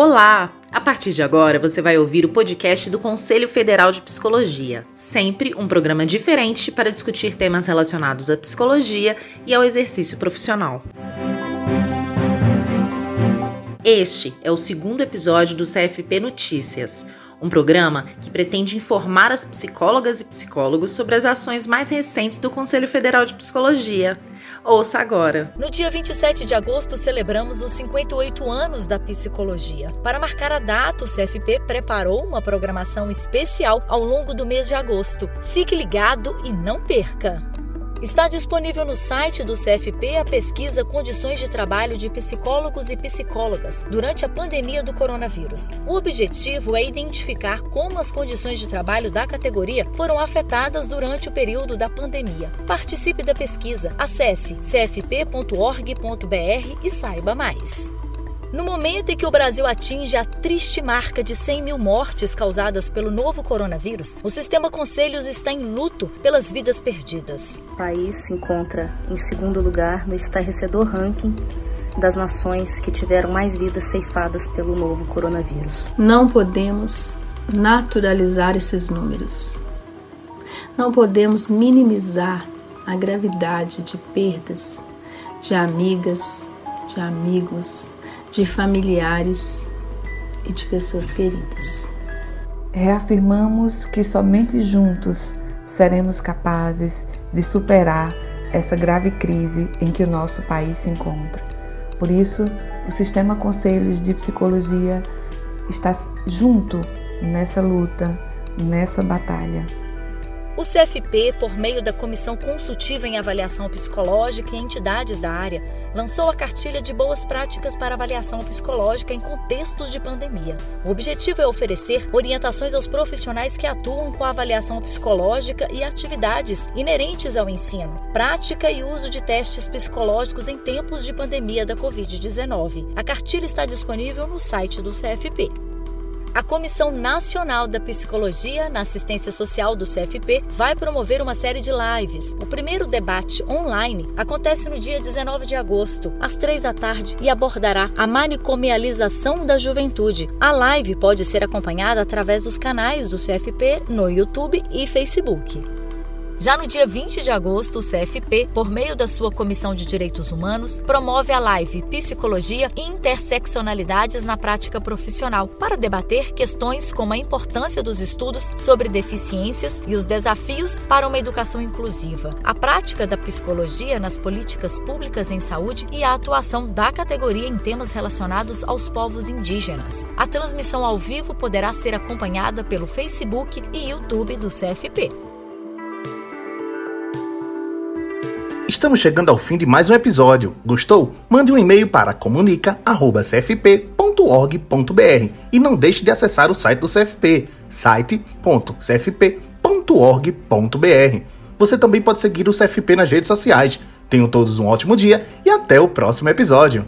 Olá! A partir de agora você vai ouvir o podcast do Conselho Federal de Psicologia, sempre um programa diferente para discutir temas relacionados à psicologia e ao exercício profissional. Este é o segundo episódio do CFP Notícias, um programa que pretende informar as psicólogas e psicólogos sobre as ações mais recentes do Conselho Federal de Psicologia. Ouça agora. No dia 27 de agosto, celebramos os 58 anos da psicologia. Para marcar a data, o CFP preparou uma programação especial ao longo do mês de agosto. Fique ligado e não perca! Está disponível no site do CFP a pesquisa Condições de Trabalho de Psicólogos e Psicólogas durante a pandemia do coronavírus. O objetivo é identificar como as condições de trabalho da categoria foram afetadas durante o período da pandemia. Participe da pesquisa. Acesse cfp.org.br e saiba mais. No momento em que o Brasil atinge a triste marca de 100 mil mortes causadas pelo novo coronavírus, o sistema Conselhos está em luto pelas vidas perdidas. O país se encontra em segundo lugar no estarrecedor ranking das nações que tiveram mais vidas ceifadas pelo novo coronavírus. Não podemos naturalizar esses números. Não podemos minimizar a gravidade de perdas de amigas, de amigos, de familiares e de pessoas queridas. Reafirmamos que somente juntos seremos capazes de superar essa grave crise em que o nosso país se encontra. Por isso, o Sistema Conselhos de Psicologia está junto nessa luta, nessa batalha. O CFP, por meio da Comissão Consultiva em Avaliação Psicológica e entidades da área, lançou a cartilha de boas práticas para avaliação psicológica em contextos de pandemia. O objetivo é oferecer orientações aos profissionais que atuam com a avaliação psicológica e atividades inerentes ao ensino, prática e uso de testes psicológicos em tempos de pandemia da Covid-19. A cartilha está disponível no site do CFP. A Comissão Nacional da Psicologia na Assistência Social do CFP vai promover uma série de lives. O primeiro debate online acontece no dia 19 de agosto, às três da tarde, e abordará a manicomialização da juventude. A live pode ser acompanhada através dos canais do CFP no YouTube e Facebook. Já no dia 20 de agosto, o CFP, por meio da sua Comissão de Direitos Humanos, promove a live Psicologia e Interseccionalidades na Prática Profissional para debater questões como a importância dos estudos sobre deficiências e os desafios para uma educação inclusiva, a prática da psicologia nas políticas públicas em saúde e a atuação da categoria em temas relacionados aos povos indígenas. A transmissão ao vivo poderá ser acompanhada pelo Facebook e YouTube do CFP. Estamos chegando ao fim de mais um episódio. Gostou? Mande um e-mail para comunica@cfp.org.br e não deixe de acessar o site do CFP, site.cfp.org.br. Você também pode seguir o CFP nas redes sociais. Tenham todos um ótimo dia e até o próximo episódio.